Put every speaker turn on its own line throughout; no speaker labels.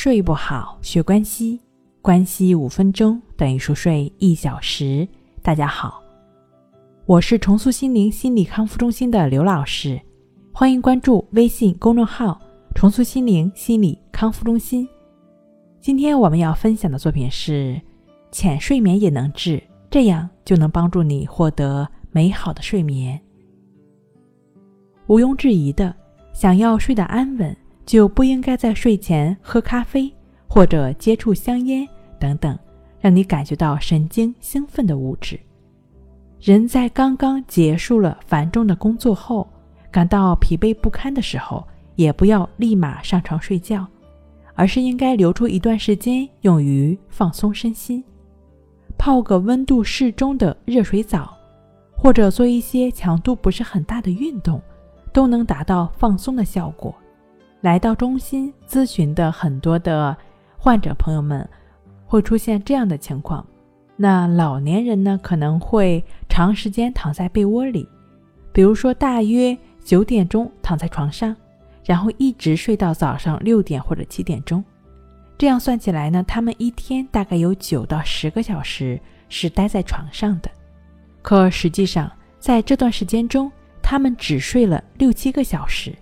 睡不好，学关西，关西五分钟等于熟睡一小时。大家好，我是重塑心灵心理康复中心的刘老师，欢迎关注微信公众号“重塑心灵心理康复中心”。今天我们要分享的作品是：浅睡眠也能治，这样就能帮助你获得美好的睡眠。毋庸置疑的，想要睡得安稳。就不应该在睡前喝咖啡或者接触香烟等等，让你感觉到神经兴奋的物质。人在刚刚结束了繁重的工作后，感到疲惫不堪的时候，也不要立马上床睡觉，而是应该留出一段时间用于放松身心，泡个温度适中的热水澡，或者做一些强度不是很大的运动，都能达到放松的效果。来到中心咨询的很多的患者朋友们，会出现这样的情况。那老年人呢，可能会长时间躺在被窝里，比如说大约九点钟躺在床上，然后一直睡到早上六点或者七点钟。这样算起来呢，他们一天大概有九到十个小时是待在床上的。可实际上，在这段时间中，他们只睡了六七个小时。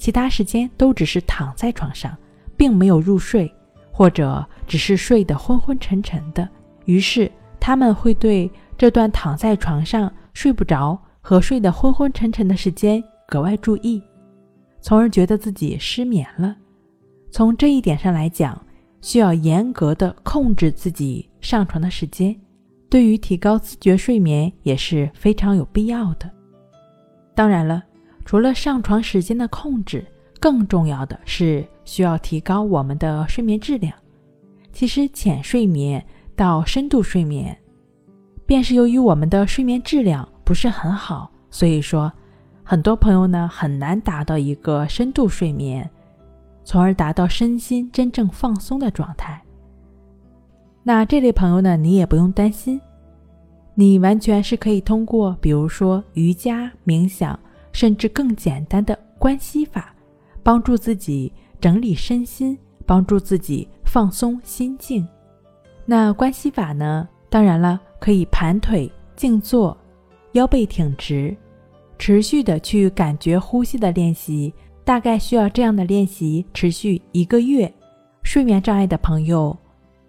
其他时间都只是躺在床上，并没有入睡，或者只是睡得昏昏沉沉的。于是他们会对这段躺在床上睡不着和睡得昏昏沉沉的时间格外注意，从而觉得自己失眠了。从这一点上来讲，需要严格的控制自己上床的时间，对于提高自觉睡眠也是非常有必要的。当然了。除了上床时间的控制，更重要的是需要提高我们的睡眠质量。其实浅睡眠到深度睡眠，便是由于我们的睡眠质量不是很好，所以说很多朋友呢很难达到一个深度睡眠，从而达到身心真正放松的状态。那这类朋友呢，你也不用担心，你完全是可以通过，比如说瑜伽、冥想。甚至更简单的关系法，帮助自己整理身心，帮助自己放松心境。那关系法呢？当然了，可以盘腿静坐，腰背挺直，持续的去感觉呼吸的练习。大概需要这样的练习持续一个月。睡眠障碍的朋友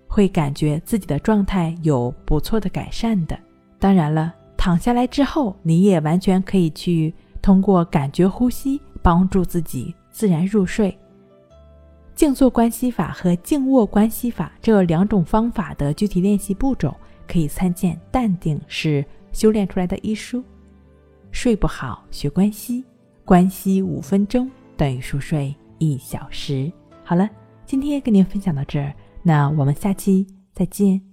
会感觉自己的状态有不错的改善的。当然了，躺下来之后，你也完全可以去。通过感觉呼吸，帮助自己自然入睡。静坐关系法和静卧关系法这两种方法的具体练习步骤，可以参见《淡定是修炼出来的》一书。睡不好学关系，关系五分钟等于熟睡一小时。好了，今天跟您分享到这儿，那我们下期再见。